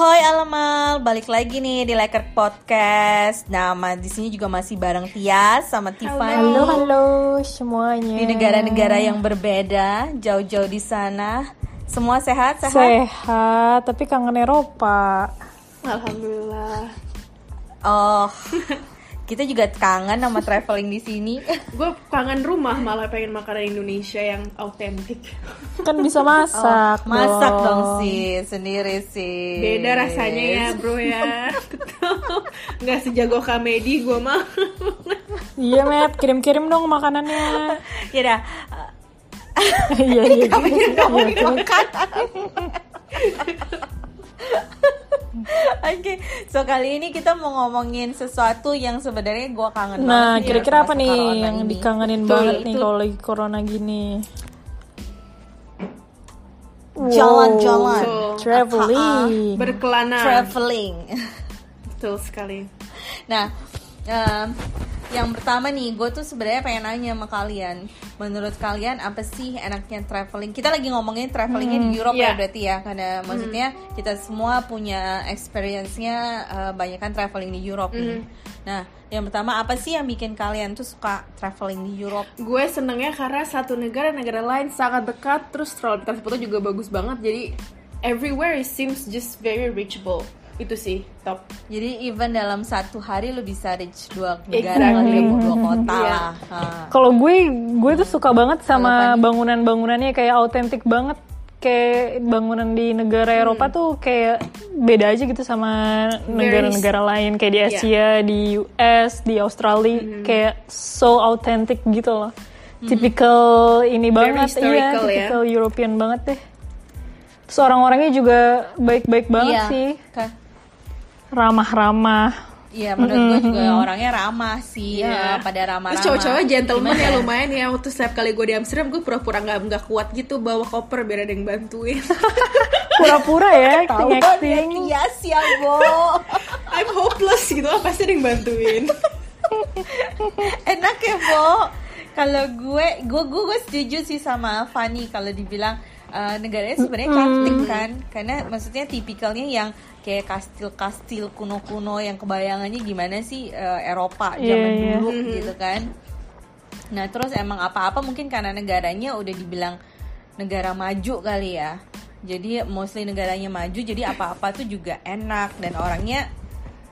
Hoi Alamal, balik lagi nih di Laker Podcast. Nah, di sini juga masih bareng Tias sama Tiffany. Halo, halo semuanya. Di negara-negara yang berbeda, jauh-jauh di sana. Semua sehat, sehat? Sehat, tapi kangen Eropa. Alhamdulillah. Oh, kita juga kangen sama traveling di sini. Gue kangen rumah malah pengen makanan Indonesia yang autentik. Kan bisa masak. Oh, masak dong. dong sih, sendiri sih. Beda rasanya ya bro ya. Nggak sejago komedi gue mah. Iya, Matt, kirim-kirim dong makanannya. Ya dah. Iya, iya. ngomongin makanan. Oke, so kali ini kita mau ngomongin sesuatu yang sebenarnya gue kangen Nah, banget. ya, kira-kira apa nih yang ini. dikangenin Betul, banget nih kalau lagi corona gini? Jalan-jalan. Betul. Traveling. Berkelana. Traveling. Betul sekali. Nah, em, yang pertama nih, gue tuh sebenarnya pengen nanya sama kalian. Menurut kalian apa sih enaknya traveling? Kita lagi ngomongin travelingnya di Europe ya iya. berarti ya, karena maksudnya kita semua punya experience-nya eh, banyak kan traveling di Europe nih. Nah, yang pertama apa sih yang bikin kalian tuh suka traveling di Europe? Gue senengnya karena satu negara negara lain sangat dekat, terus transportasi foto juga bagus banget. Jadi everywhere it seems just very reachable. Itu sih top. Jadi even dalam satu hari lu bisa reach dua negara Exactly. ya, dua kota Iya. lah. Ha. Kalau gue, gue tuh suka banget sama bangunan-bangunannya kayak autentik banget. Kayak bangunan di negara Hmm. Eropa tuh kayak beda aja gitu sama negara-negara lain kayak di Iya. Asia, di US, di Australia Hmm. kayak so autentik gitu loh. Typical ini banget, iya, ya. typical European banget deh. Terus orang-orangnya juga baik-baik banget Iya. sih, ramah-ramah. Iya, menurut gue juga orangnya ramah sih, eh, Iya. pada ramah-ramah. Terus cowok-cowok gentleman Gimana ya lumayan ya Waktu setiap kali gue di Amsterdam Gue pura-pura nggak nggak kuat gitu Bawa koper biar ada yang bantuin Pura-pura ya, Tahu acting kan acting. ya, ya, Bo. I'm hopeless gitu Pasti ada yang bantuin Enak ya, Bo. Kalau gue, gue, gue, gue setuju sih sama Fanny kalau dibilang eh, negaranya sebenarnya cantik kan, karena maksudnya tipikalnya yang kayak kastil-kastil kuno-kuno yang kebayangannya gimana sih eh, Eropa Iya, zaman iya. dulu gitu kan. Nah terus emang apa-apa mungkin karena negaranya udah dibilang negara maju kali ya. Jadi mostly negaranya maju, jadi apa-apa tuh juga enak dan orangnya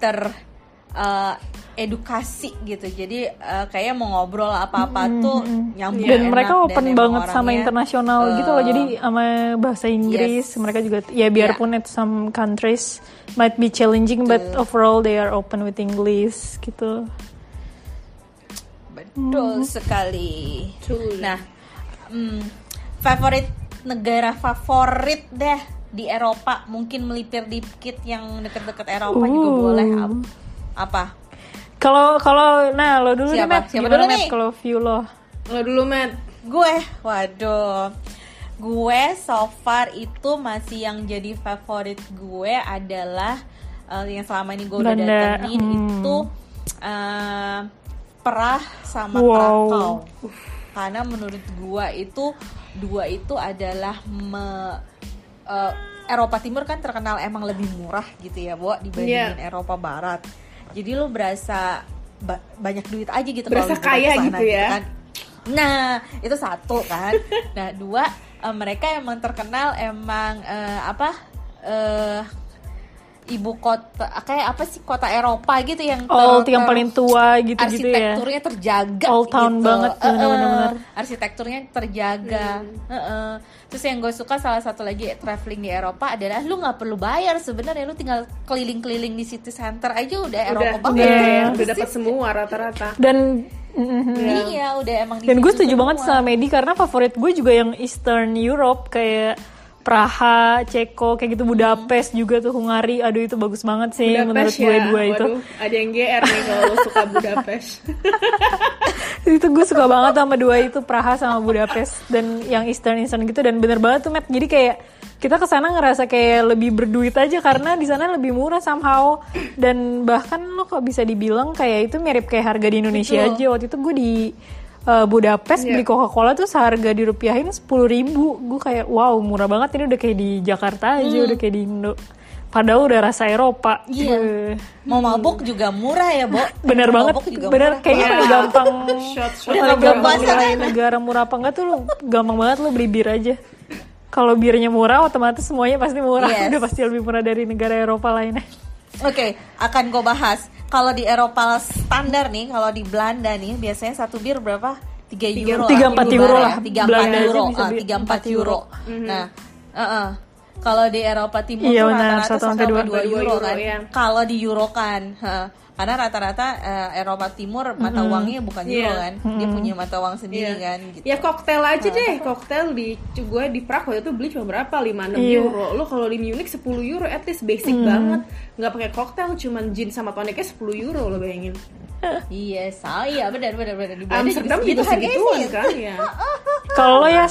ter eh, edukasi gitu. Jadi eh, kayak mau ngobrol apa-apa tuh nyambung dan enak mereka open emang banget sama internasional gitu loh jadi sama bahasa Inggris yes. mereka juga ya biarpun itu some countries might be challenging but overall they are open with English gitu Betul sekali. Betul. Nah, hmm, favorit negara favorit deh di Eropa mungkin melipir dikit yang deket-deket Eropa juga Uh. boleh Ap- apa? kalau kalau nah lo dulu Siapa? deh Matt Siapa gimana dulu Matt nih? kalau view lo Lo dulu Matt Gue, waduh, gue so far itu masih yang jadi favorit gue adalah eh, yang selama ini gue udah datengin hmm. itu eh, Perah sama Wow. Krakau. Karena menurut gue itu dua itu adalah me- eh, Eropa Timur kan terkenal emang lebih murah gitu ya, Bo, dibandingin Iya. Eropa Barat. Jadi lu berasa ba- banyak duit aja gitu Berasa kaya ke sana gitu ya. kan. Nah, itu satu kan. Nah, dua eh, mereka emang terkenal emang eh, apa? eh ibu kota kayak apa sih kota Eropa gitu yang old ter- yang ter- paling tua gitu gitu ya arsitekturnya terjaga Old town gitu. banget, Eh, eh, bener-bener. arsitekturnya terjaga Hmm. Eh, eh. terus yang gue suka salah satu lagi traveling di Eropa adalah lu nggak perlu bayar sebenarnya lu tinggal keliling-keliling di city center aja udah Eropa Udah, banget udah, Iya. udah dapat semua rata-rata dan mhm. iya udah emang Dan gue setuju banget sama Medi karena favorit gue juga yang Eastern Europe kayak Praha, Ceko, kayak gitu Budapest juga tuh Hungari. Aduh itu bagus banget sih menurut Budapest gue ya. dua itu. Waduh, ada yang GR nih kalau lo suka Budapest. itu gue suka banget sama dua itu Praha sama Budapest dan yang Eastern Eastern gitu dan bener banget tuh Matt. Jadi kayak kita ke sana ngerasa kayak lebih berduit aja karena di sana lebih murah somehow dan bahkan lo kok bisa dibilang kayak itu mirip kayak harga di Indonesia Betul. aja waktu itu gue di uh, Budapest Iya. beli Coca-Cola tuh seharga dirupiahin sepuluh ribu gue kayak wow murah banget ini udah kayak di Jakarta aja udah kayak di Indo padahal udah rasa Eropa. Iya. Beuh. Mau mabuk juga murah ya, Bo. Bener banget, bener murah. kayaknya Iya. paling gampang Shot, shot. Udah gampang nilai kan? negara murah apa enggak tuh lu gampang banget lu beli bir aja. Kalau birnya murah otomatis semuanya pasti murah. Yes. Udah pasti lebih murah dari negara Eropa lainnya. Oke, akan gue bahas. Kalau di Eropa standar nih, kalau di Belanda nih, biasanya satu bir berapa? 3 euro. tiga, empat euro lah. 3 Belanda 4 aja euro. bisa Ah, beli 3 4 empat euro. euro. Nah, uh-uh. Kalau di Eropa Timur Iya, tuh rata-rata sampai 1 dua. sampai 2 euro, euro, kan. iya. Kalau di euro kan, karena rata-rata eh, Eropa Timur mata uangnya bukan euro Iya. kan. Dia punya mata uang sendiri Iya. kan gitu. Ya koktel aja deh, koktel di gue di Prague waktu itu beli cuma berapa? 5 6 Iya. euro. Lo kalau di Munich 10 euro at least basic banget. nggak pakai koktel cuman gin sama toniknya 10 euro lo bayangin. Iya, saya benar benar benar di Amsterdam segitu juga segituan kan ya. Kalau lo ya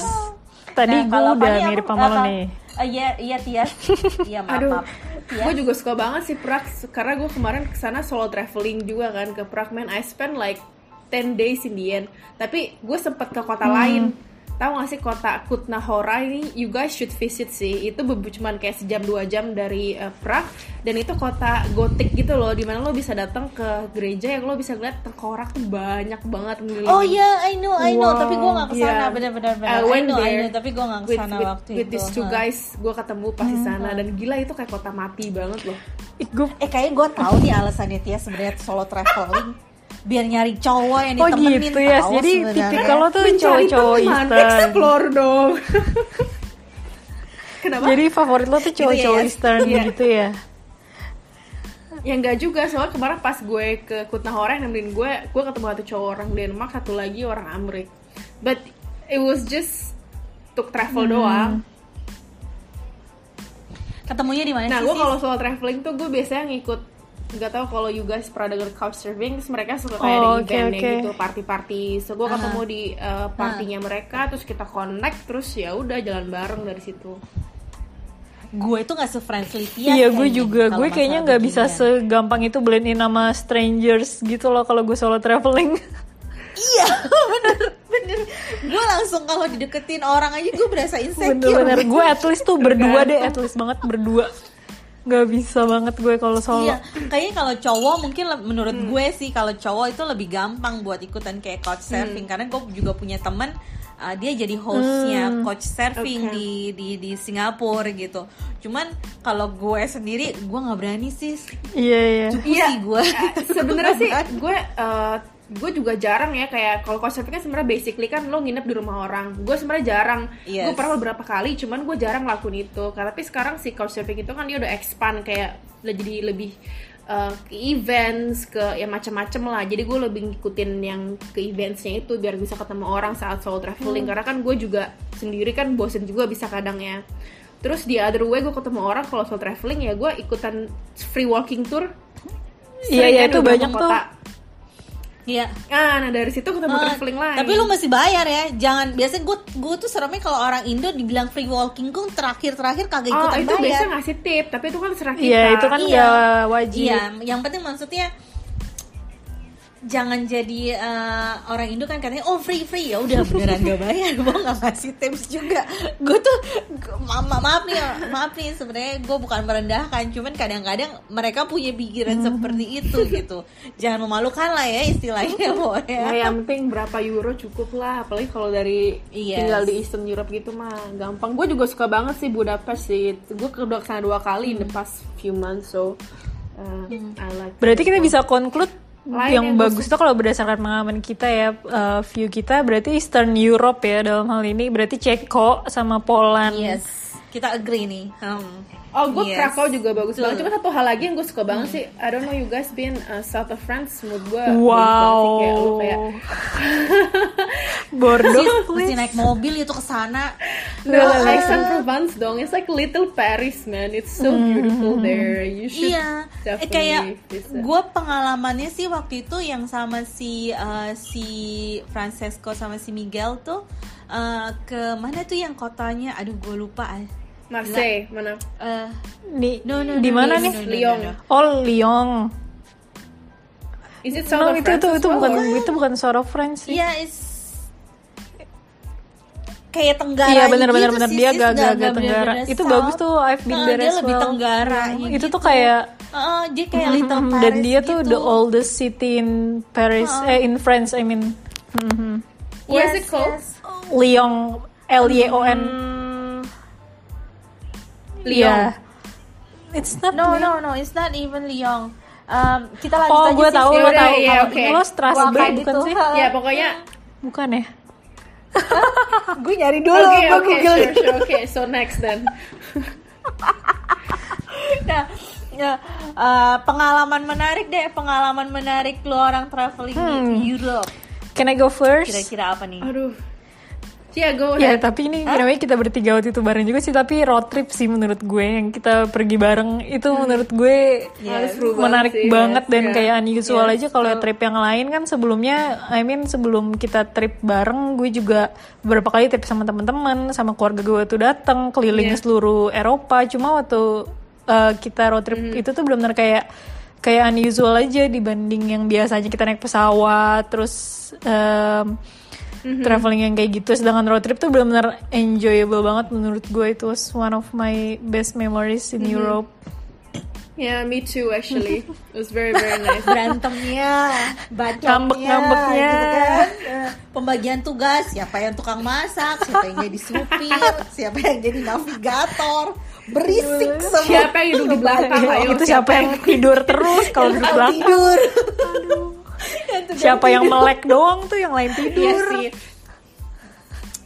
tadi Nah, gue kalau udah Fani, mirip sama lo nih. Eh, Iya, iya Tias. Iya, maaf, Aduh, maaf. Tias. gue juga suka banget sih Prague karena gue kemarin ke sana solo traveling juga kan ke Prague man I spent like 10 days in the end tapi gue sempet ke kota lain tahu gak sih kota Kutna Hora ini you guys should visit sih itu cuman kayak sejam dua jam dari eh, Prague dan itu kota gotik gitu loh di mana lo bisa datang ke gereja yang lo bisa lihat tengkorak tuh banyak banget ngeliling Oh iya, I know, I know. Tapi gue gak ke sana, Iya. bener-bener. I bener. I know, I there know. Tapi gue gak with, ke sana with, waktu with itu. these two guys gue ketemu pas di sana dan gila itu kayak kota mati banget loh Gue Eh kayaknya gue tahu nih alasannya Tias sebenarnya solo traveling. Biar nyari cowok yang Oh ditemenin gitu ya, jadi sebenarnya. tipikal lo tuh Mencari cowok-cowok Eastern. explore dong kenapa Jadi favorit lo tuh cowok-cowok ya, Yas? Eastern Iya. gitu ya. ya enggak juga soalnya kemarin pas gue ke Kutnahora yang nemenin gue gue ketemu satu cowok orang Denmark satu lagi orang Amerik but it was just untuk travel Hmm. doang Ketemunya di mana nah sih? gue kalau soal traveling tuh gue biasanya ngikut nggak tahu kalau you guys pernah denger couchsurfing terus mereka suka kayak Oh, ada eventnya oke. gitu party-party so gue ketemu di uh, partinya mereka terus kita connect terus ya udah jalan bareng dari situ gue itu gak se-friendly Tias Iya gue juga, gue kayaknya nggak bisa segampang itu blend in sama strangers gitu loh kalau gue solo traveling. Iya, bener, bener. Gue langsung kalau dideketin orang aja gue berasa insecure. Bener-bener gue at least tuh berdua deh, at least banget berdua. Gak bisa banget gue kalau solo. Iya, kayaknya kalau cowok mungkin menurut gue sih kalau cowok itu lebih gampang buat ikutan kayak coach surfing karena gue juga punya temen uh, dia jadi hostnya coach surfing Oke. di di di Singapura gitu. Cuman kalau gue sendiri gue nggak berani sih. Iya iya. Cukup sih gue. Sebenarnya sih gue eh, gue juga jarang ya kayak kalau couchsurfing kan sebenarnya basically kan lo nginep di rumah orang. Gue sebenarnya jarang. Yes. gue pernah beberapa kali cuman gue jarang lakuin itu. Karena tapi sekarang si couchsurfing itu kan dia udah expand kayak jadi lebih eh, ke events ke ya macam-macam lah. Jadi gue lebih ngikutin yang ke eventsnya itu biar bisa ketemu orang saat solo traveling. Hmm. karena kan gue juga sendiri kan bosen juga bisa kadang ya. Terus di other way gue ketemu orang kalau solo traveling ya gue ikutan free walking tour. Iya iya kan itu banyak tuh. Iya. Ah, nah dari situ ketemu Ah, traveling lain. Tapi lu masih bayar ya. Jangan biasanya gue gue tuh seremnya kalau orang Indo dibilang free walking kok terakhir-terakhir kagak Oh, ikutan itu bayar. biasa ngasih tip, tapi itu kan serah kita. Iya itu kan Iya. wajib. Iya, yang penting maksudnya jangan jadi eh, orang Indo kan katanya oh free free. Ya udah beneran gak bayar. Gue nggak ngasih tips juga. Gue tuh gua- ma ma- maaf nih maaf nih. Sebenarnya gue bukan merendahkan cuman kadang-kadang mereka punya pikiran seperti itu gitu. Jangan memalukan lah ya istilahnya Nah, ya. Yang penting berapa euro cukup lah, apalagi kalau dari Yes. tinggal di Eastern Europe gitu mah gampang. Gue juga suka banget sih Budapest sih. Gue udah ke sana dua kali in the past few months, so uh, I like. Berarti kita bisa conclude Lain yang yang bagus tuh kalau berdasarkan pengalaman kita ya uh, view kita berarti Eastern Europe ya dalam hal ini berarti Ceko sama Poland. yes kita agree nih hmm. Oh, gue Yes. Krakow juga bagus Betul. banget. Cuma satu hal lagi yang gue suka banget sih, I don't know you guys been uh, south of France, menurut gue Wow. kayak lu kayak Bordeaux mesti naik mobil itu ke sana No, Aix-en-Provence dong. It's like little Paris, man. It's so beautiful there. You should Iya, eh, definitely kayak visit. gue pengalamannya sih waktu itu yang sama si uh, si Francesco sama si Miguel tuh uh, ke mana tuh yang kotanya? Aduh, gue lupa. Marseille, mana? Uh, Di, no, no, di no, mana no, nih? no, no, Lyon. no, no. Oh Lyon. Is it south No, of itu France itu itu bukan or- itu bukan South of France sih. Iya, it's kayak tenggara Iya benar-benar gitu benar sih, dia sis. gak Nggak- gak nggak tenggara. bener-bener Itu bagus tuh I've been Heeh, there dia as lebih well. tenggara Hmm, ya Itu gitu. tuh kayak Heeh, dia kayak Little Hmm, Paris dan dia tuh gitu. the oldest city in Paris eh in France I mean Mhm. Where's Yes, it called? yes. Lyon L Y O N Hmm, Iya. It's not no Lyon. no no it's not even Lyon um, kita lanjut Oh, aja gue sis. tahu, gue tahu. iya, Kalau oke. lo Strasbourg bukan gitu. sih? Ya pokoknya Bukan ya? gue nyari dulu Oke gue oke google sure sure oke so next then. nah ya, uh, pengalaman menarik deh pengalaman menarik lo orang traveling Hmm. di Europe Can I go first? kira-kira apa nih Aduh. Cia go Ya tapi ini namanya kita bertiga waktu itu bareng juga sih Tapi road trip sih menurut gue Yang kita pergi bareng. Itu menurut gue Harus seru menarik banget sih, banget yes, Dan yeah. kayak unusual Yeah. aja Kalau trip yang lain. Kan sebelumnya I mean sebelum kita trip bareng Gue juga beberapa kali trip sama teman-teman Sama keluarga gue tuh datang Keliling Yeah. seluruh Eropa. Cuma waktu uh, kita road trip itu tuh benar-benar kayak kayak unusual aja dibanding yang biasanya kita naik pesawat terus um, traveling yang kayak gitu sedangkan road trip tuh benar-benar enjoyable banget menurut gue itu was one of my best memories in Europe Yeah, me too actually. It was very very nice. berantemnya, bacotnya, Ngambek-ngambeknya. gitu kan. Eh, Pembagian tugas, siapa yang tukang masak, siapa yang jadi supir, siapa yang jadi navigator, berisik semua. Siapa yang duduk di belakang? Ayo, itu siapa yang tidur terus kalau duduk belakang tidur? Yang tukang siapa yang tidur. melek doang tuh yang lain Iya tidur sih.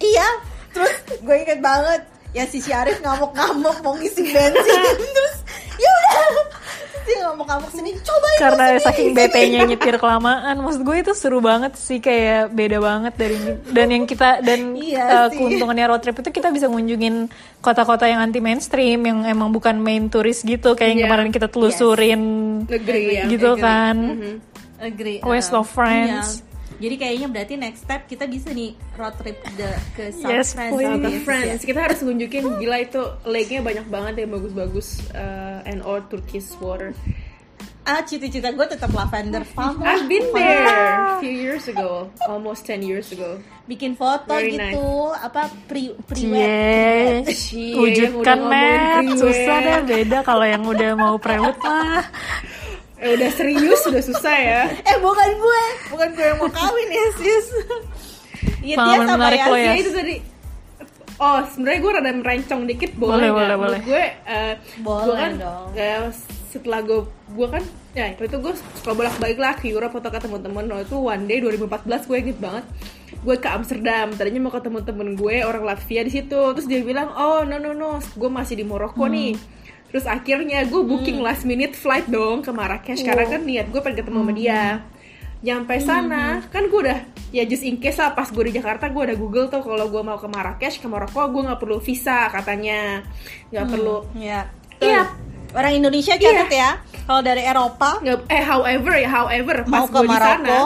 Iya, terus gue inget banget ya si Syarif ngamuk-ngamuk mau ngisi bensin terus ya udah dia ngamuk-ngamuk sini cobain karena sendiri, saking sini." BT-nya nyetir kelamaan maksud gue itu seru banget sih kayak beda banget dari dan yang kita dan Iya uh, sih. keuntungannya road trip itu kita bisa ngunjungin kota-kota yang anti mainstream yang emang bukan main turis gitu kayak yang Iya. kemarin kita telusurin Negeri ya. gitu negeri. kan Mhm. Agree. West uh, of France. iya. Jadi kayaknya berarti next step kita bisa nih road trip the- ke South Yes, France. South of Yes, France. yes. Kita harus nunjukin gila itu lake-nya banyak banget yang bagus-bagus uh, and all turquoise water. Ah, cita-cita gue tetap lavender farm. I've been there a few years ago, almost 10 years ago. Bikin foto Very gitu, apa pre pre Cie, Cie, yang wujudkan Matt pre-wed. susah deh beda kalau yang udah mau prelude mah Eh, udah serius, udah susah ya. Eh bukan gue, bukan gue yang mau kawin ya sis. Iya dia sama ya. itu tadi. Oh, sebenarnya gue rada merencong dikit Boleh, boleh nggak? boleh, boleh. Gue, eh, Boleh gue kan dong. eh, setelah gue, gue kan, ya itu gue suka bolak-balik lah ke Europe atau ke teman-teman. Nah itu one day 2014 gue inget banget. Gue ke Amsterdam, tadinya mau ketemu temen gue orang Latvia di situ. Terus dia bilang, oh no no no, gue masih di Maroko Hmm. nih. Terus akhirnya gue booking last minute flight dong ke Marrakesh karena kan niat gue pengen ketemu sama dia. Nyampe sana kan gue udah ya just in case lah pas gue di Jakarta gue udah Google tuh kalau gue mau ke Marrakesh ke Maroko gue nggak perlu visa katanya. Nggak perlu. Iya. Iya. Orang Indonesia catat ya. Kalau dari Eropa. Nggak eh however ya however pas Mau ke gue di sana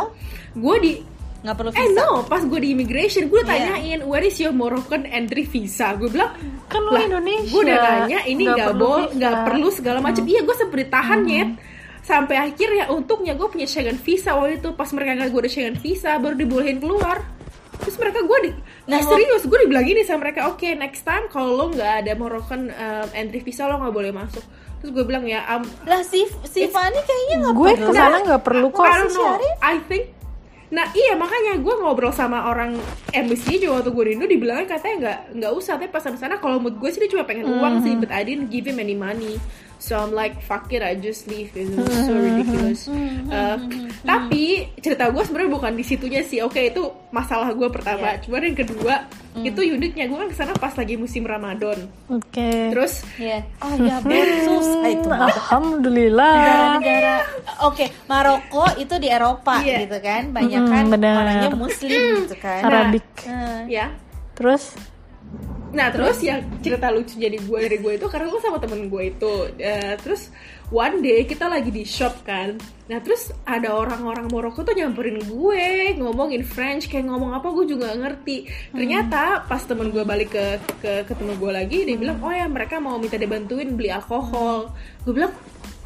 gue di nggak perlu eh visa. no pas gue di immigration gue Iya. tanyain where is your Moroccan entry visa gue bilang Kan lo Indonesia. gue udah nanya ini Nggak boleh. Hmm. nggak perlu segala macam iya gue sempet ditahan nyet sampai akhirnya untungnya gue punya Schengen visa waktu itu pas mereka nggak gue ada Schengen visa baru dibolehin keluar terus mereka gue di Nah, nah, serius gue dibilang gini sama mereka oke next time kalau lo nggak ada Moroccan um, entry visa lo nggak boleh masuk terus gue bilang ya um, Lah si si Fanny kayaknya nggak gue perlu. ke sana nggak perlu kok I don't know. Syarif? I think Nah iya makanya gue ngobrol sama orang embassy juga waktu gue di Indo dibilangnya katanya nggak nggak usah tapi pas sampai sana kalau mood gue sih dia cuma pengen uang sih but I didn't give him any money so I'm like fuck it I just leave it was so ridiculous. Uh, tapi cerita gue sebenarnya bukan di situnya sih oke itu masalah gue pertama. Yeah. cuman yang kedua itu uniknya gue kan ke sana pas lagi musim Ramadan. Oke. Terus? Iya. Oh ya betul. Ah, itu alhamdulillah. Negara Oke, Maroko itu di Eropa Iya. gitu kan. Banyak Mm, kan benar. orangnya muslim gitu kan. Arabik Nah, ya. Terus Nah terus yang cerita lucu jadi gue dari gue itu karena gue sama temen gue itu Eh, terus one day kita lagi di shop kan. Nah terus ada orang-orang Maroko tuh nyamperin gue ngomongin French kayak ngomong apa gue juga ngerti. Ternyata pas temen gue balik ke ke, ke temen gue lagi dia bilang oh ya mereka mau minta dibantuin beli alkohol. Gue bilang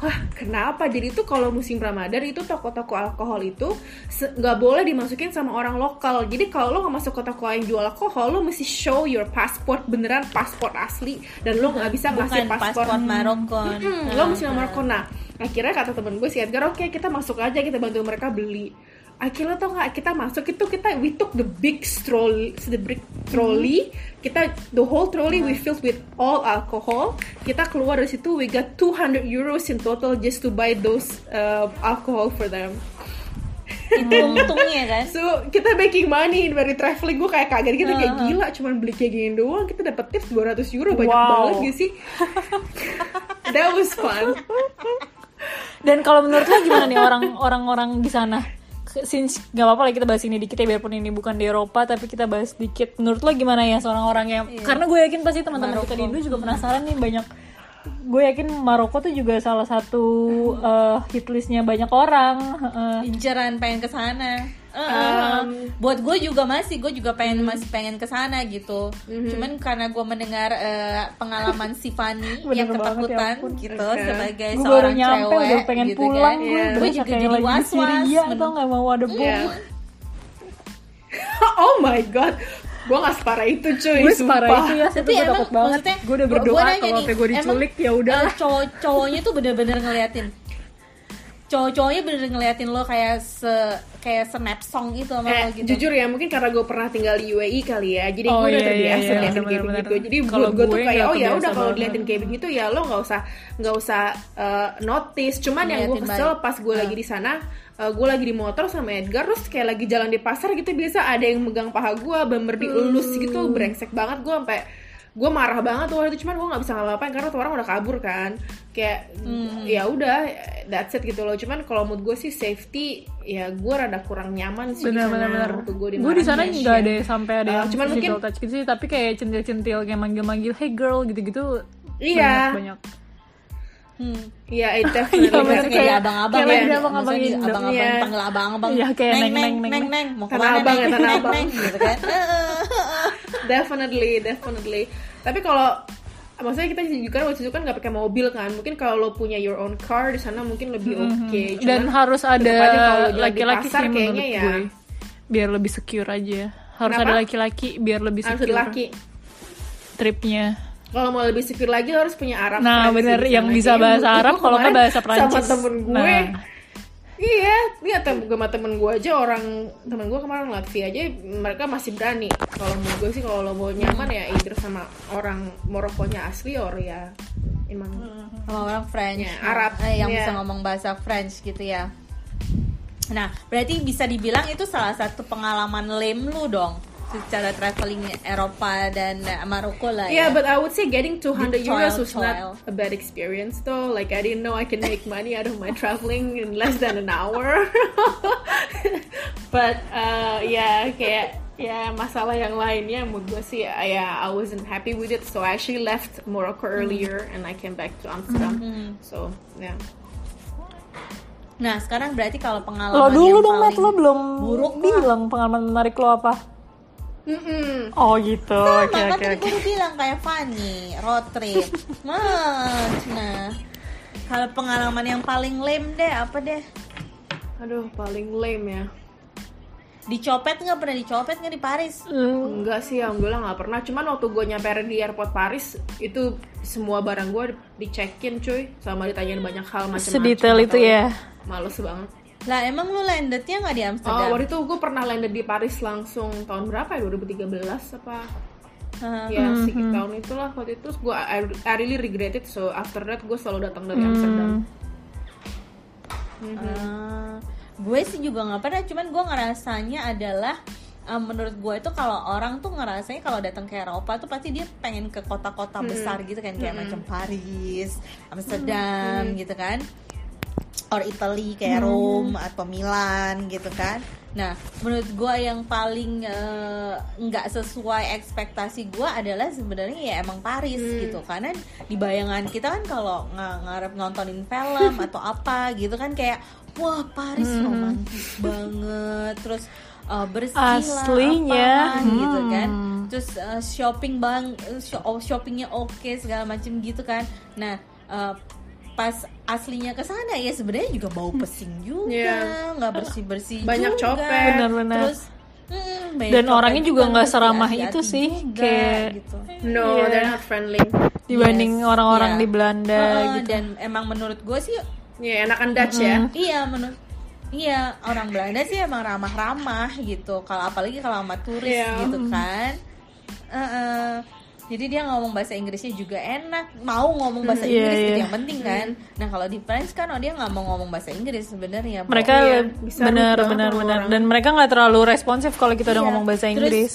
wah kenapa? Jadi itu kalau musim Ramadan itu toko-toko alkohol itu nggak boleh dimasukin sama orang lokal. Jadi kalau lo nggak masuk ke toko yang jual alkohol lo mesti show your passport beneran paspor asli. Dan lo nggak bisa ngasih paspor Maroko Hmm, lo mesti nomor Maroko nah akhirnya kata temen gue si Edgar oke kita masuk aja kita bantu mereka beli akhirnya tau nggak kita masuk itu kita we took the big trolley the big trolley. Kita the whole trolley we filled with all alcohol. Kita keluar dari situ we got 200 euros in total just to buy those uh, alcohol for them. Itu untungnya kan? So kita making money dari traveling. Gue kayak kaget gitu kayak Uh-huh. gila cuman beli kayak gini doang. Kita dapat tips 200 euro banyak Wow. banget gak sih? That was fun. Dan kalau menurut lo gimana nih orang orang-orang di sana? Since nggak apa-apa lah kita bahas ini dikit ya biarpun ini bukan di Eropa tapi kita bahas dikit. Menurut lo gimana ya seorang orang yang karena gue yakin pasti teman-teman kita di Indo juga penasaran nih banyak gue yakin Maroko tuh juga salah satu eh, hit listnya banyak orang. Heeh. inceran pengen ke sana. Eh, eh, buat gue juga masih, gue juga pengen masih pengen ke sana gitu. Cuman karena gue mendengar eh, pengalaman si Fanny yang ya ketakutan ampun. gitu Oke. sebagai gue baru seorang nyampe cewek udah pengen gitu pulang kan. gue Iya. berasa Gue juga jadi lagi di was-was. Syria men- atau nggak mau ada bom. Iya. oh my god gue gak separah itu cuy Gue separah sumpah. itu ya, Tapi gue emang takut banget. Gue udah gua- berdoa gua kalau gue diculik ya udah. eh, cowok cowoknya tuh bener-bener ngeliatin cowok-cowoknya bener ngeliatin lo kayak se kayak snap song itu sama Eh, lo gitu. jujur ya mungkin karena gue pernah tinggal di UAE kali ya jadi Oh, gue udah iya, terbiasa iya, iya, liatin kayak benar-benar. begitu jadi Kalau buat gue tuh gue kayak oh ya udah kalau diliatin kayak begitu ya lo nggak usah nggak usah eh, notice. Cuman yang gue kesel pas gue lagi di sana eh, gue lagi di motor sama Edgar terus kayak lagi jalan di pasar gitu biasa ada yang megang paha gue bener dielus gitu brengsek banget. Gue sampai gue marah banget tuh waktu itu cuman gue nggak bisa ngapa-ngapain karena tuh orang udah kabur kan. Kayak ya udah that's it gitu loh. Cuman kalau mood gue sih safety ya gue rada kurang nyaman sih di bener sana bener bener waktu gue di gue di sana nggak ya. ada sampai ada Uh, yang cuman mungkin- touch gitu sih. Tapi kayak centil centil kayak manggil manggil hey girl gitu gitu Iya. banyak banyak. Hmm. Iya, it definitely Iya, bener, has- kayak, abang-abang kayak ya, abang-abang Indo. abang-abang Iya. panggil abang-abang. Iya, kayak neng neng, neng neng, neng neng. neng. Mau abang ya, neng? neng neng gitu kan definitely, definitely. Tapi kalau maksudnya kita juga kan waktu itu kan nggak pakai mobil kan, mungkin kalau lo punya your own car di sana mungkin lebih oke. Mm-hmm. dan Cuman harus ada tetep aja kalau jalan di laki-laki sih menurut kayaknya ya gue biar lebih secure aja harus Kenapa? ada laki-laki biar lebih harus secure ada laki. tripnya Kalau mau lebih secure lagi lo harus punya Arab. Nah, bener, di yang sana. bisa bahasa Arab, kalau nggak bahasa Prancis. Sama temen gue. Nah. Iya, ini tem sama temen gue aja orang temen gue kemarin Latvia aja mereka masih berani. Kalau menurut gue sih kalau lo mau nyaman ya either sama orang Morokonya asli or ya emang sama orang French. Ya, Arab, Eh, yang ya. bisa ngomong bahasa French gitu ya. Nah berarti bisa dibilang itu salah satu pengalaman lame lu dong secara traveling Eropa dan Maroko lah Yeah, ya but I would say getting 200 Di euros was trial. not a bad experience though. Like I didn't know I can make money out of my traveling in less than an hour. but uh, yeah, kayak ya masalah yang lainnya menurut gue sih ya I wasn't happy with it so I actually left Morocco earlier and I came back to Amsterdam so yeah nah sekarang berarti kalau pengalaman lo dulu yang dong Matt paling lo belum buruk lah. bilang pengalaman menarik lo apa Mm-mm. oh gitu. Sama oke kan oke tadi oke. baru bilang kayak Fanny road trip. Mas, nah. Kalau pengalaman yang paling lame deh apa deh? Aduh paling lame ya. Dicopet nggak? Pernah dicopet nggak di Paris? Hmm, Enggak sih, alhamdulillah nggak pernah. Cuman waktu gue nyampe di airport Paris, itu semua barang gue dicekin cuy, sama ditanyain banyak hal macam-macam. sedetail itu ya. Males banget. Lah emang lu landednya nggak di Oh, Amsterdam waktu itu gue pernah landed di Paris langsung tahun berapa ya? 2013 apa? Hah. Ya, sekitar tahun itulah waktu itu gue I, I really regret it. So after that gue selalu datang dari Hmm. Amsterdam. Ah, gue sih juga nggak pernah cuman gue ngerasanya adalah eh, menurut gue itu kalau orang tuh ngerasanya kalau datang ke Eropa tuh pasti dia pengen ke kota-kota besar gitu kan kayak macam Paris, Amsterdam gitu kan or Italy kayak Rome atau Milan gitu kan. Nah menurut gue yang paling eh, nggak sesuai ekspektasi gue adalah sebenarnya ya emang Paris gitu. Karena di bayangan kita kan kalau ng- ngarep nontonin film atau apa gitu kan kayak wah Paris romantis banget. Terus eh, bersih lah Aslinya, apaan gitu hmm. kan. Terus eh, shopping bang oh, shoppingnya oke segala macam gitu kan. Nah eh, pas aslinya ke sana ya sebenarnya juga bau pesing juga Iya. nggak bersih bersih Banyak juga. copet. Benar-benar. terus mm, banyak Dan copet orangnya juga nggak seramah itu sih, juga, kayak- gitu. No, Iya. they're not friendly. dibanding Yes, orang-orang iya. di Belanda Heeh, gitu. dan emang menurut gue sih Ya, enakan Dutch ya. iya menurut iya orang Belanda sih emang ramah-ramah gitu kalau apalagi kalau sama turis Iya. gitu kan Heeh. Jadi dia ngomong bahasa Inggrisnya juga enak mau ngomong bahasa Iya, Inggris gitu iya. yang penting kan nah kalau di France kan oh dia nggak mau ngomong bahasa Inggris sebenarnya mereka Iya, le- bisa benar dan mereka nggak terlalu responsif kalau kita udah Iya. ngomong bahasa Terus- Inggris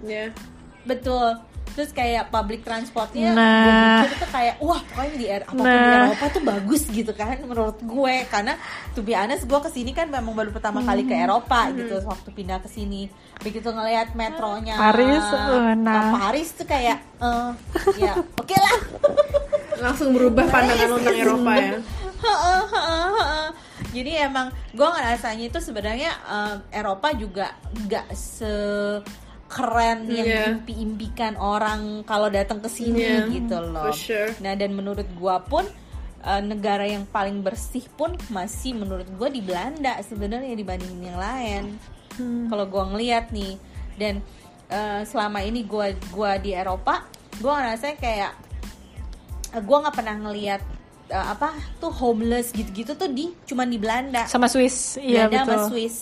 Ya. betul terus kayak public transportnya Nah. gue tuh kayak wah pokoknya di Er- di Nah. Eropa tuh bagus gitu kan menurut gue karena to be honest gue ke sini kan memang baru pertama kali Hmm. ke Eropa gitu waktu pindah ke sini begitu ngelihat metronya Paris, eh, nah. uh, Paris tuh kayak eh, ya oke lah Langsung berubah pandangan lo tentang Eropa ya. Heeh, heeh, heeh. Jadi emang gue ngerasanya itu sebenarnya eh, Eropa juga nggak se keren yang Iya. diimpi-impikan orang kalau datang ke sini Iya, gitu loh. for sure. Nah dan menurut gua pun eh, negara yang paling bersih pun masih menurut gua di Belanda sebenarnya dibandingin yang lain. Hmm. Kalau gua ngeliat nih dan eh, selama ini gua gua di Eropa, gua ngerasa kayak eh, gua nggak pernah ngeliat eh, apa tuh homeless gitu-gitu tuh di cuman di Belanda. sama Swiss iya Belanda sama betul Swiss.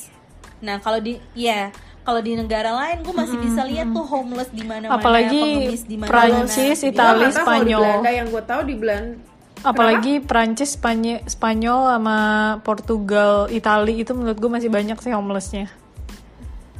Nah kalau di ya kalau di negara lain gue masih bisa lihat tuh homeless di mana-mana, Apalagi di. Prancis, gitu. Itali, Gua nggak tahu kalau di Spanyol. Belanda yang gue tahu di Belanda apalagi Prancis Spany- Spanyol sama Portugal Itali itu menurut gue masih banyak sih homelessnya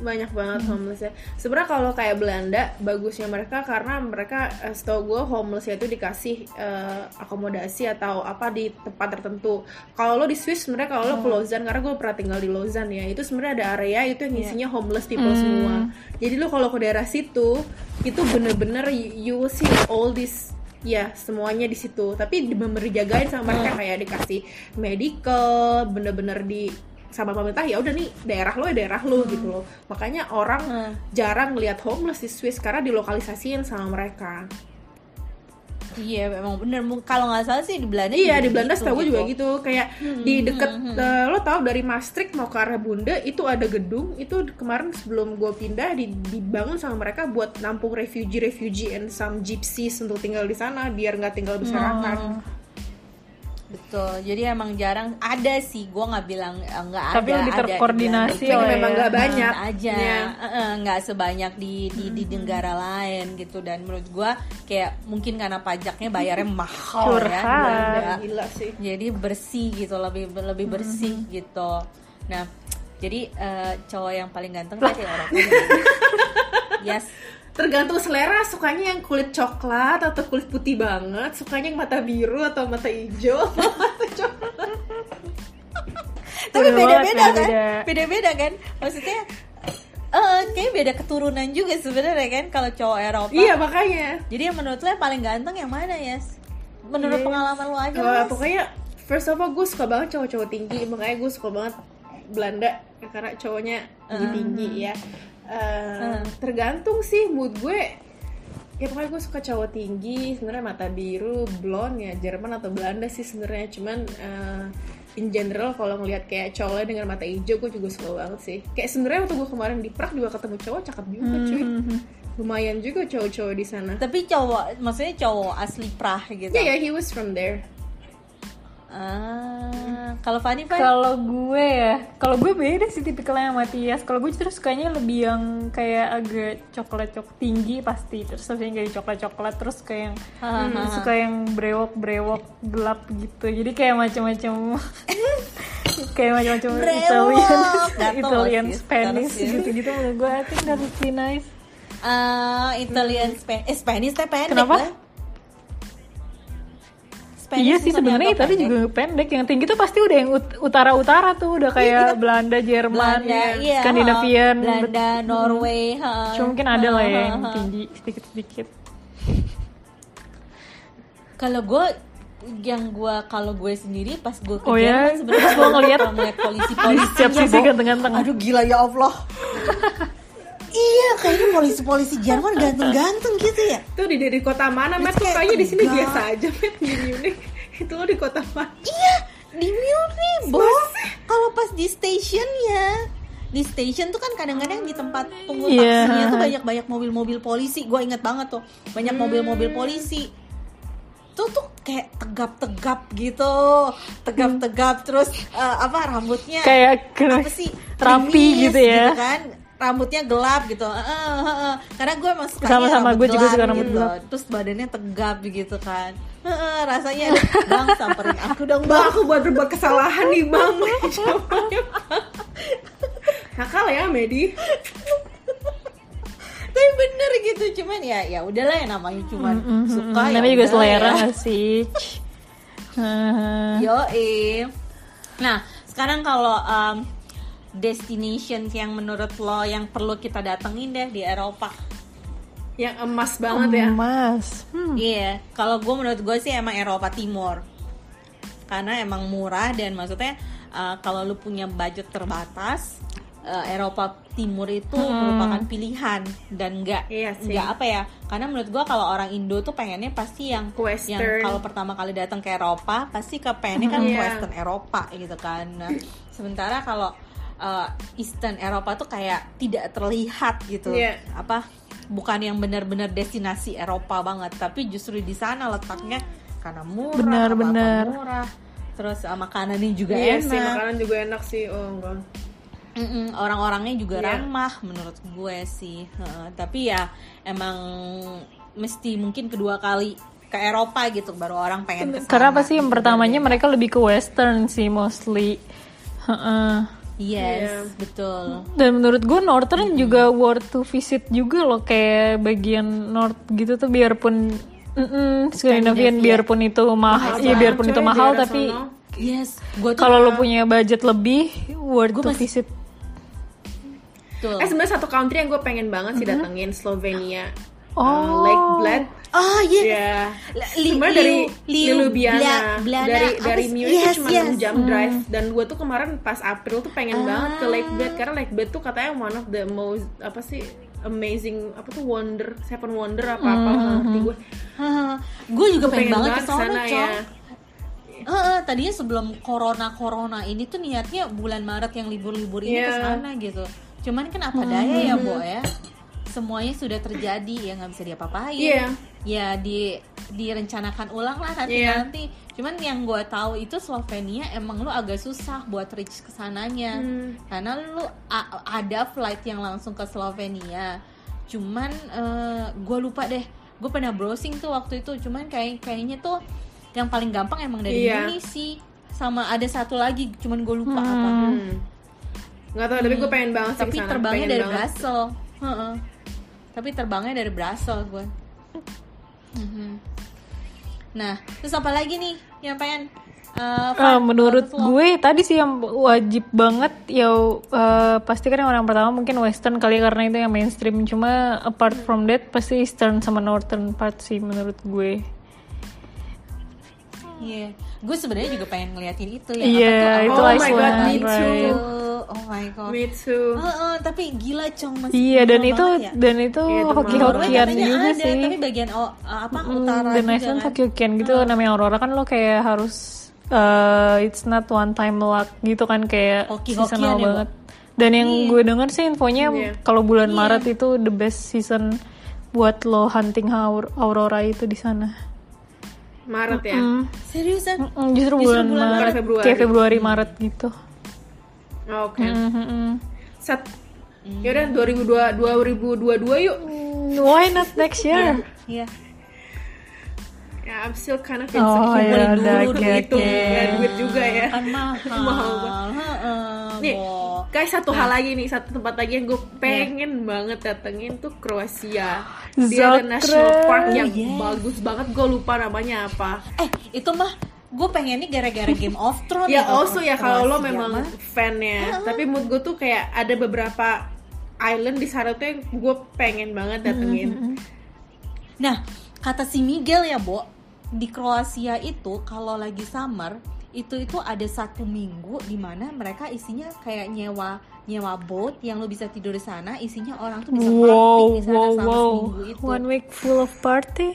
banyak banget homeless ya. Sebenarnya kalau kayak Belanda bagusnya mereka karena mereka eh, setahu gue homelessnya itu dikasih eh, akomodasi atau apa di tempat tertentu. Kalau lo di Swiss sebenarnya kalau lo ke Lausanne karena gue pernah tinggal di Lausanne ya itu sebenarnya ada area itu yang isinya homeless people semua. Jadi lo kalau ke daerah situ itu bener-bener you, will see all this ya semuanya di situ tapi di- bener dijagain sama mereka kayak dikasih medical bener-bener di sama pemerintah ya udah nih daerah lo ya daerah lo gitu loh makanya orang Hmm. jarang lihat homeless di Swiss karena dilokalisasiin sama mereka Iya, memang bener. Kalau nggak salah sih di Belanda. iya di Belanda gitu, setahu gue gitu. juga gitu kayak di deket eh, lo tau dari Maastricht mau ke arah Bunda itu ada gedung itu kemarin sebelum gue pindah di- dibangun sama mereka buat nampung refugee refugee and some gypsies untuk tinggal di sana biar nggak tinggal berserakan Betul. Jadi emang jarang ada sih. Gue nggak bilang eh, nggak ada. Tapi lebih terkoordinasi oleh memang nggak Nah, banyak aja Iya. Nggak sebanyak di di, di negara lain gitu dan menurut gua kayak mungkin karena pajaknya bayarnya mahal ya Curhat. Belanda. gila sih jadi bersih gitu lebih lebih bersih gitu nah jadi eh, cowok yang paling ganteng tadi orang yes tergantung selera sukanya yang kulit coklat atau kulit putih banget sukanya yang mata biru atau mata hijau. Tapi Bener banget, beda-beda kan? beda-beda. kan? Maksudnya eh kayak beda keturunan juga sebenarnya kan kalau cowok Eropa. Iya makanya. Jadi yang menurut lo yang paling ganteng yang mana yes menurut Yes. pengalaman lo aja Mas. pokoknya first of all gue suka banget cowok-cowok tinggi. Makanya gue suka banget Belanda karena cowoknya tinggi tinggi ya Eh, tergantung sih mood gue. Ya pokoknya gue suka cowok tinggi sebenarnya mata biru blonde ya Jerman atau Belanda sih sebenarnya. Cuman eh, in general kalau ngelihat kayak cowoknya dengan mata hijau gue juga suka banget sih. Kayak sebenarnya waktu gue kemarin di Prague juga ketemu cowok cakep juga cuy. Lumayan juga cowok-cowok di sana. Tapi cowok maksudnya cowok asli Prah gitu? Ya ya he was from there ah kalau Fanny Fanny Kalau gue ya, kalau gue beda sih tipikalnya sama Tias. Kalau gue justru sukanya lebih yang kayak agak coklat coklat tinggi pasti. Terus habis kayak coklat coklat terus kayak yang hmm, suka yang brewok brewok gelap gitu. Jadi kayak macam-macam kayak macam-macam. Italian, Italian, Spanish terus gitu-gitu. Menurut gue I think that would be nice. Ah, Italian Spanish eh, Spanish teh pendek Kenapa? lah. Spanish iya sih bukannya sebenarnya Italia pendek. juga pendek. Yang tinggi tuh pasti udah yang ut- utara-utara tuh udah kayak Belanda, Jerman, Belanda, iya, Skandinavian, ha, Belanda, Norway, ha. Cuma mungkin ada lah ya yang tinggi sedikit-sedikit. Kalau gue yang gue kalau gue sendiri pas gue ke Oh ya, Jerman sebenarnya gue ngeliat polisi polisi setiap sisi ganteng-ganteng. aduh gila ya Allah Iya, kayaknya polisi-polisi Jerman ganteng-ganteng gitu ya. Tuh di dari kota mana, Matt? Kok kayak kayaknya di sini biasa aja, Matt, di Munich. Itu lo di kota mana? Iya, di Munich, Bo. Kalau pas di station ya. Di station tuh kan kadang-kadang di tempat tunggu Iya. taksinya tuh banyak-banyak mobil-mobil polisi. Gue inget banget tuh, banyak mobil-mobil polisi. Tuh tuh kayak tegap-tegap gitu, tegap-tegap terus eh, apa rambutnya Kayak apa sih rapi gitu ya. kan rambutnya gelap gitu Eh, eh, eh. karena gue emang suka Sama-sama, gue juga suka rambut gelap. terus badannya tegap gitu kan Eh, eh, rasanya bang samperin aku dong Bang, aku buat berbuat kesalahan nih, Bang. Nakal ya, Medi. tapi bener gitu cuman ya ya udahlah ya namanya cuman suka ya Namanya juga udah selera ya. sih? Yo Nah, sekarang kalau um, destinations yang menurut lo yang perlu kita datengin deh di Eropa. Yang emas banget ya. Emas. Hmm. Iya, kalau gue menurut gue sih emang Eropa Timur. Karena emang murah dan maksudnya uh, kalau lu punya budget terbatas, uh, Eropa Timur itu merupakan pilihan dan enggak Iya sih. enggak apa ya? Karena menurut gue kalau orang Indo tuh pengennya pasti yang Western. yang kalau pertama kali datang ke Eropa pasti ke pengennya kan Iya. Western Eropa gitu kan. Nah, sementara kalau uh, Eastern Eropa tuh kayak tidak terlihat gitu. Iya. Apa bukan yang benar-benar destinasi Eropa banget, tapi justru di sana letaknya karena murah, Benar, apa-apa benar. murah. Terus uh, makanannya juga Iya enak. sih, makanan juga enak sih. Oh, enggak. Mm-mm, orang-orangnya juga Iya. ramah menurut gue sih. Heeh, tapi ya emang mesti mungkin kedua kali ke Eropa gitu baru orang pengen ke sana. Karena pasti yang gitu. pertamanya mereka lebih ke western sih mostly. Heeh. Yes, Iya. betul. Dan menurut gue northern juga worth to visit juga loh kayak bagian north gitu tuh biarpun mm Scandinavian Scandinavia. biarpun itu mahal, ya biarpun itu mahal tapi sono. Yes, kalau lo punya budget lebih worth Gua to masih- visit. betul. Eh sebenarnya satu country yang gue pengen banget sih datengin Slovenia. Oh. Uh, Lake Bled. Oh iya. Ya. Li- Sebenarnya dari Ljubljana, dari apa dari? Munich Yes, cuma yes. 6 jam drive dan gue tuh kemarin pas April tuh pengen Ah. banget ke Lake Bled karena Lake Bled tuh katanya one of the most apa sih amazing apa tuh wonder seven wonder apa apa ngerti gue gue juga Gua pengen, banget ke ke sana sana, ya Cong. Heeh, tadinya sebelum corona corona ini tuh niatnya bulan Maret yang libur-libur ini Iya. ke sana gitu. Cuman kan apa daya ya, Bo ya. Semuanya sudah terjadi ya nggak bisa diapa-apain. Iya. Ya di direncanakan ulang lah nanti Iya. nanti. Cuman yang gue tahu itu Slovenia emang lu agak susah buat reach ke sananya. Hmm. Karena lu ada flight yang langsung ke Slovenia. Cuman gue lupa deh. Gue pernah browsing tuh waktu itu. Cuman kayak kayaknya tuh yang paling gampang emang dari. Munich sih. Sama ada satu lagi, cuman gue lupa apa. hmm. nggak tahu tapi gue pengen banget Tapi terbangnya pengen dari banget. Heeh. Tapi terbangnya dari Brussels gue. Mhm. Nah, terus apa lagi nih yang pengen? eh, Eh, Fat, menurut gue tadi sih yang wajib banget ya eh, pasti kan yang orang pertama mungkin western kali karena itu yang mainstream cuma apart from that pasti eastern sama northern part sih menurut gue Iya, gue sebenarnya juga pengen ngeliatin itu ya. Iya, tuh, itu Oh my God, me too. right. Oh my god. me too Heeh, tapi gila cong masih Iya dan mahal itu ya. dan itu Iya, itu hoki-hokian juga ada, sih. Tapi bagian oh, apa Hmm, utara dan juga Iceland kan. hoki-hokian gitu namanya Aurora kan lo kayak harus eh, it's not one time luck gitu kan kayak Hoki-hokian seasonal ya, Bu? banget. Dan yang gue denger sih infonya Iya. kalau bulan Maret itu the best season buat lo hunting aur- Aurora itu di sana. Maret ya Hmm. Seriusan? Mm, justru bulan, bulan Maret, Maret, Februari. kayak Februari Maret gitu. Oh, oke Mm, mm, mm. set yaudah 2002 2022 yuk Mm, Why not next year? Iya. ya I'm still kind of Oh, insecure ya Kumpulin udah, dulu oke, duit itu oke. dan duit juga ya Kan mahal. Mahal Heeh, Nih, guys satu Nah. hal lagi nih, satu tempat lagi yang gue pengen banget datengin tuh Kroasia. Dia ada national park yang yes. bagus banget, gue lupa namanya apa. Eh, itu mah gue pengen nih gara-gara Game of Thrones Ya atau also ya kalau lo memang mah. fannya, tapi mood gue tuh kayak ada beberapa island di sana tuh yang gue pengen banget datengin. Nah, kata si Miguel ya, Bo, di Kroasia itu kalau lagi summer itu itu ada satu minggu di mana mereka isinya kayak nyewa nyewa boat yang lo bisa tidur di sana. Isinya orang tuh bisa Wow, party di sana wow, selama wow. seminggu itu. One week full of party.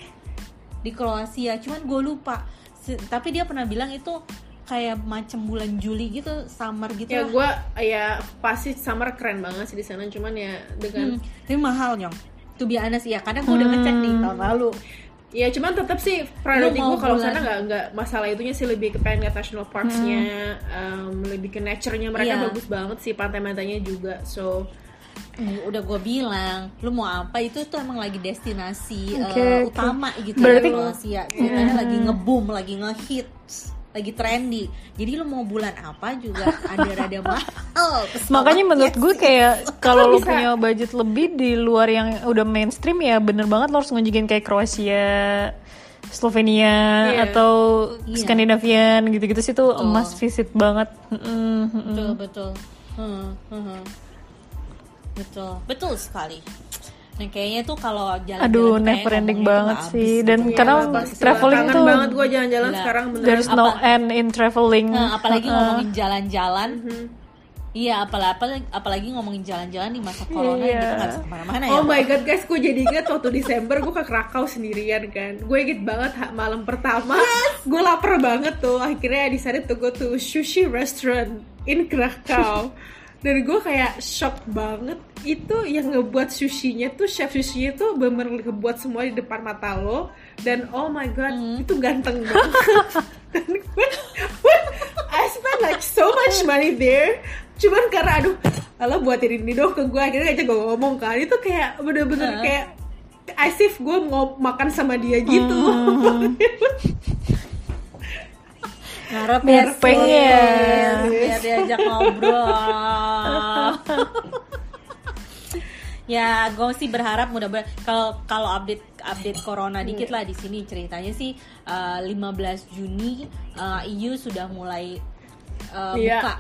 di Kroasia. Cuman gue lupa. Se- tapi dia pernah bilang itu kayak macam bulan Juli gitu summer gitu ya gue ya pasti summer keren banget sih di sana. Cuman ya dengan Hmm, tapi mahal nyong. Tuh be honest ya karena gue udah ngecek nih tahun lalu Ya cuman tetap sih priority gue kalau sana nggak nggak masalah itunya sih lebih ke pengen lihat national parksnya, em, lebih ke nature-nya mereka Iya. bagus banget sih pantai-pantainya juga. So Hmm, udah gue bilang lu mau apa itu tuh emang lagi destinasi Oke, eh, oke. utama gitu Berarti- di Kroasia ceritanya lagi ngeboom lagi ngehits lagi trendy jadi lu mau bulan apa juga ada rada mahal Makanya menurut gue kayak kalau lo bisa? punya budget lebih di luar yang udah mainstream ya bener banget lo harus ngunjungin kayak Kroasia, Slovenia Iya. atau Iya. Skandinavian gitu-gitu sih tuh Betul. emas visit banget. Betul betul hmm, hmm. betul betul sekali nah kayaknya tuh kalau jalan Aduh, never ending banget sih. Dan karena pasti traveling Kangen tuh banget gue jalan-jalan Gila. sekarang beneran. there's no end in traveling. Nah, apalagi Uh-uh. ngomongin jalan-jalan Mhm. iya apalagi apalagi, apalagi ngomongin jalan-jalan di masa corona Iya. kita nggak bisa ke mana-mana ya Oh my god guys, gue jadi inget waktu Desember gue ke Krakau sendirian kan. Gue inget banget malam pertama, gue lapar banget tuh. Akhirnya I decided to go to sushi restaurant in Krakau. Dan gue kayak shock banget. Itu yang ngebuat sushinya tuh chef sushinya tuh bener ngebuat semua di depan mata lo. Dan oh my god, itu ganteng banget. Dan gue, I spent like so much money there. Cuman karena aduh, lo buatin ini dong ke gue akhirnya aja gue ngomong kan itu kayak bener-bener Heeh. kayak as if gue mau makan sama dia gitu. ngarep Biar ya pengen. biar diajak ngobrol ya gue sih berharap mudah-mudahan kalau kalau update update corona dikit lah di sini ceritanya sih eh, 15 Juni eh, EU sudah mulai eh, Iya. buka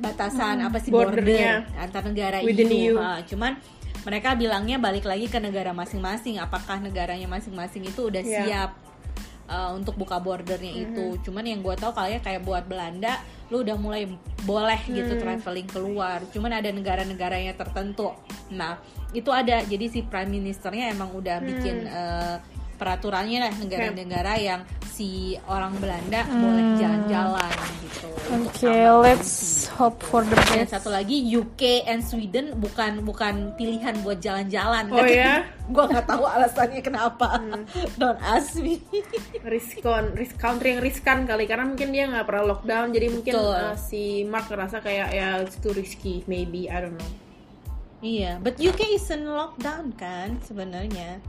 batasan apa sih border Bordernya. antar negara Within EU, EU. Ha, cuman mereka bilangnya balik lagi ke negara masing-masing apakah negaranya masing-masing itu udah Iya. siap uh, untuk buka bordernya itu. Cuman yang gue tahu kalian kayak buat Belanda, lu udah mulai boleh gitu traveling keluar. Cuman ada negara-negaranya tertentu. Nah itu ada. Jadi si prime ministernya emang udah bikin uh, peraturannya lah negara-negara yang si orang Belanda boleh jalan-jalan gitu. Oke, Sama let's nanti. hope for the Dan best. satu lagi UK and Sweden bukan bukan pilihan buat jalan-jalan. Oh ya? gue nggak tahu alasannya kenapa. Don't ask me. riskon, risk country yang riskan kali karena mungkin dia nggak pernah lockdown jadi mungkin Betul. uh, si Mark ngerasa kayak ya it's too risky maybe I don't know. Iya, but UK isn't lockdown kan sebenarnya.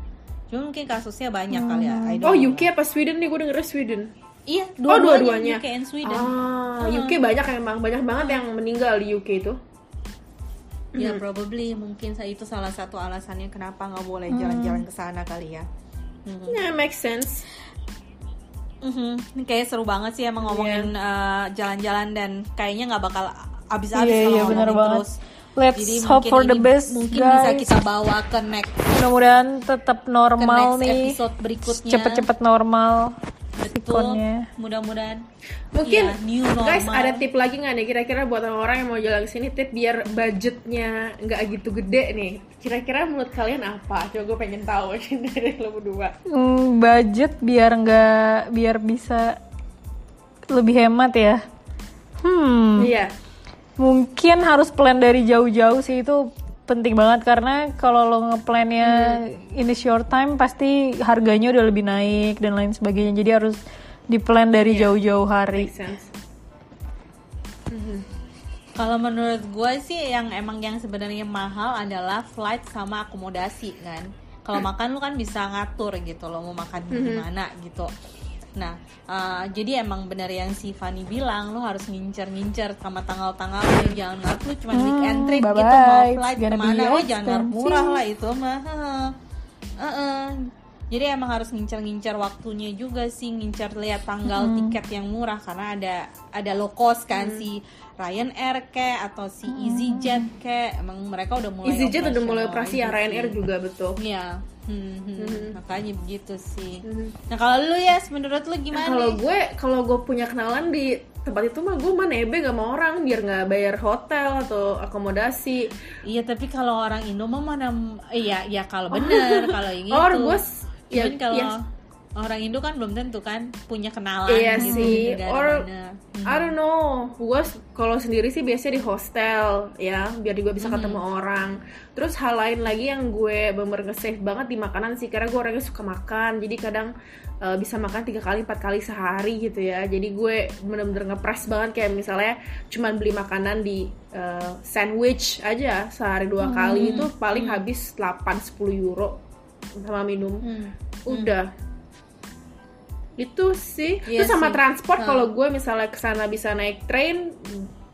Cuma mungkin kasusnya banyak kali ya. I don't Oh know. UK apa Sweden nih gue denger Sweden. Iya, Oh dua-duanya. UK and Sweden. Ah, UK banyak emang banyak banget yang meninggal di UK itu. Ya probably mungkin itu salah satu alasannya kenapa nggak boleh jalan-jalan ke sana kali ya. Mhm. Yeah, make sense. Mhm. Ini kayak seru banget sih emang ngomongin uh, jalan-jalan dan kayaknya nggak bakal habis-habis Iya, kalau iya, ngomongin bener banget. Let's Jadi hope for the best, mungkin guys. bisa kita bawa ke next Mudah-mudahan tetap ke normal next nih. episode berikutnya. Cepet-cepet normal. Betul. Mudah-mudahan. Mungkin new guys ada tip lagi nggak nih kira-kira buat orang yang mau jalan ke sini tip biar budgetnya nggak gitu gede nih. Kira-kira menurut kalian apa? Coba gue pengen tahu dari lo berdua. Hmm, budget biar nggak biar bisa lebih hemat ya. Hmm, Iya. Mungkin harus plan dari jauh-jauh sih itu penting banget karena kalau lo ngeplannya in a short time pasti harganya udah lebih naik dan lain sebagainya. Jadi harus di plan dari jauh-jauh hari. Sense. Kalau menurut gue sih yang emang yang sebenarnya mahal adalah flight sama akomodasi kan. Kalau makan lu kan bisa ngatur gitu lo mau makan di mana gitu. Nah, eh, jadi emang benar yang si Fanny bilang lu harus ngincer-ngincer sama tanggal-tanggal jangan ngarep lu cuma weekend trip gitu mau bye-bye. It's flight gonna ke mana oh jangan ngarep murah lah itu mah. Heeh. Heeh. Jadi emang harus ngincer-ngincer waktunya juga sih, ngincer lihat tanggal tiket yang murah karena ada ada low cost kan si Ryanair ke atau si EasyJet ke, emang mereka udah mulai EasyJet udah mulai operasi ya Ryanair juga betul. Iya. Hmm, hmm. makanya begitu sih. Nah kalau lu ya, menurut lu gimana? Kalau gue kalau gue punya kenalan di tempat itu mah gue mah nebe gak mau orang biar nggak bayar hotel atau akomodasi Iya tapi kalau orang Indo mah mana iya ya kalau bener kalau yang itu. or gue ya, Cuman kalau ya, orang Indo kan belum tentu kan punya kenalan Iya gitu sih, di or mana. I don't know. Gue kalau sendiri sih biasanya di hostel ya, biar gue bisa ketemu orang. Terus hal lain lagi yang gue bener nge-save banget di makanan sih, karena gue orangnya suka makan. Jadi kadang uh, bisa makan tiga kali empat kali sehari gitu ya. Jadi gue bener-bener ngepres banget kayak misalnya cuman beli makanan di uh, sandwich aja sehari dua kali itu paling habis 8-10 euro sama minum. Hmm. Udah itu sih Iya terus sama sih. transport Hmm. kalau gue misalnya ke sana bisa naik train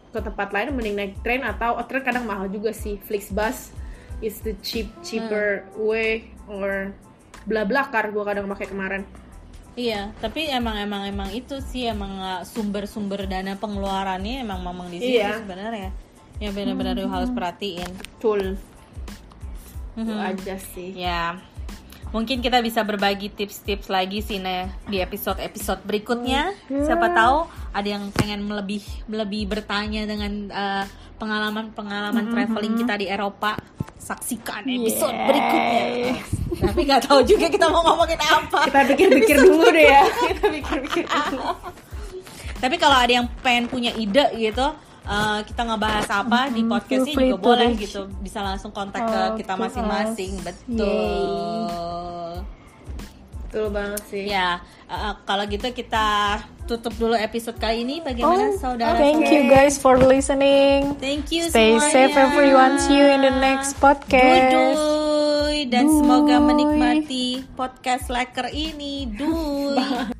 ke tempat lain mending naik train atau oh, train kadang mahal juga sih Flixbus is the cheap cheaper Hmm. way or bla bla car gue kadang pakai kemarin Iya, tapi emang emang emang itu sih emang sumber-sumber dana pengeluarannya emang memang di situ Iya. sebenarnya. Yang benar-benar lu harus perhatiin. betul itu Mhm. aja sih Ya. Mungkin kita bisa berbagi tips-tips lagi sih Nah, di episode-episode berikutnya. Siapa tahu ada yang pengen lebih lebih bertanya dengan uh, pengalaman-pengalaman traveling kita di Eropa. Saksikan episode Yes. berikutnya. Tapi nggak tahu juga kita mau ngomongin apa. kita pikir-pikir dulu deh ya kita pikir-pikir dulu Tapi kalau ada yang pengen punya ide gitu, uh, kita ngebahas apa di podcastnya feel free juga boleh reach gitu. Bisa langsung kontak out ke kita masing-masing. Betul. betul banget sih Ya, uh, kalau gitu kita tutup dulu episode kali ini. Bagaimana saudara? Oh, thank you guys for listening. Thank you Stay semuanya. safe everyone. See you in the next podcast. Duduy. dan semoga menikmati podcast laker ini. Duy.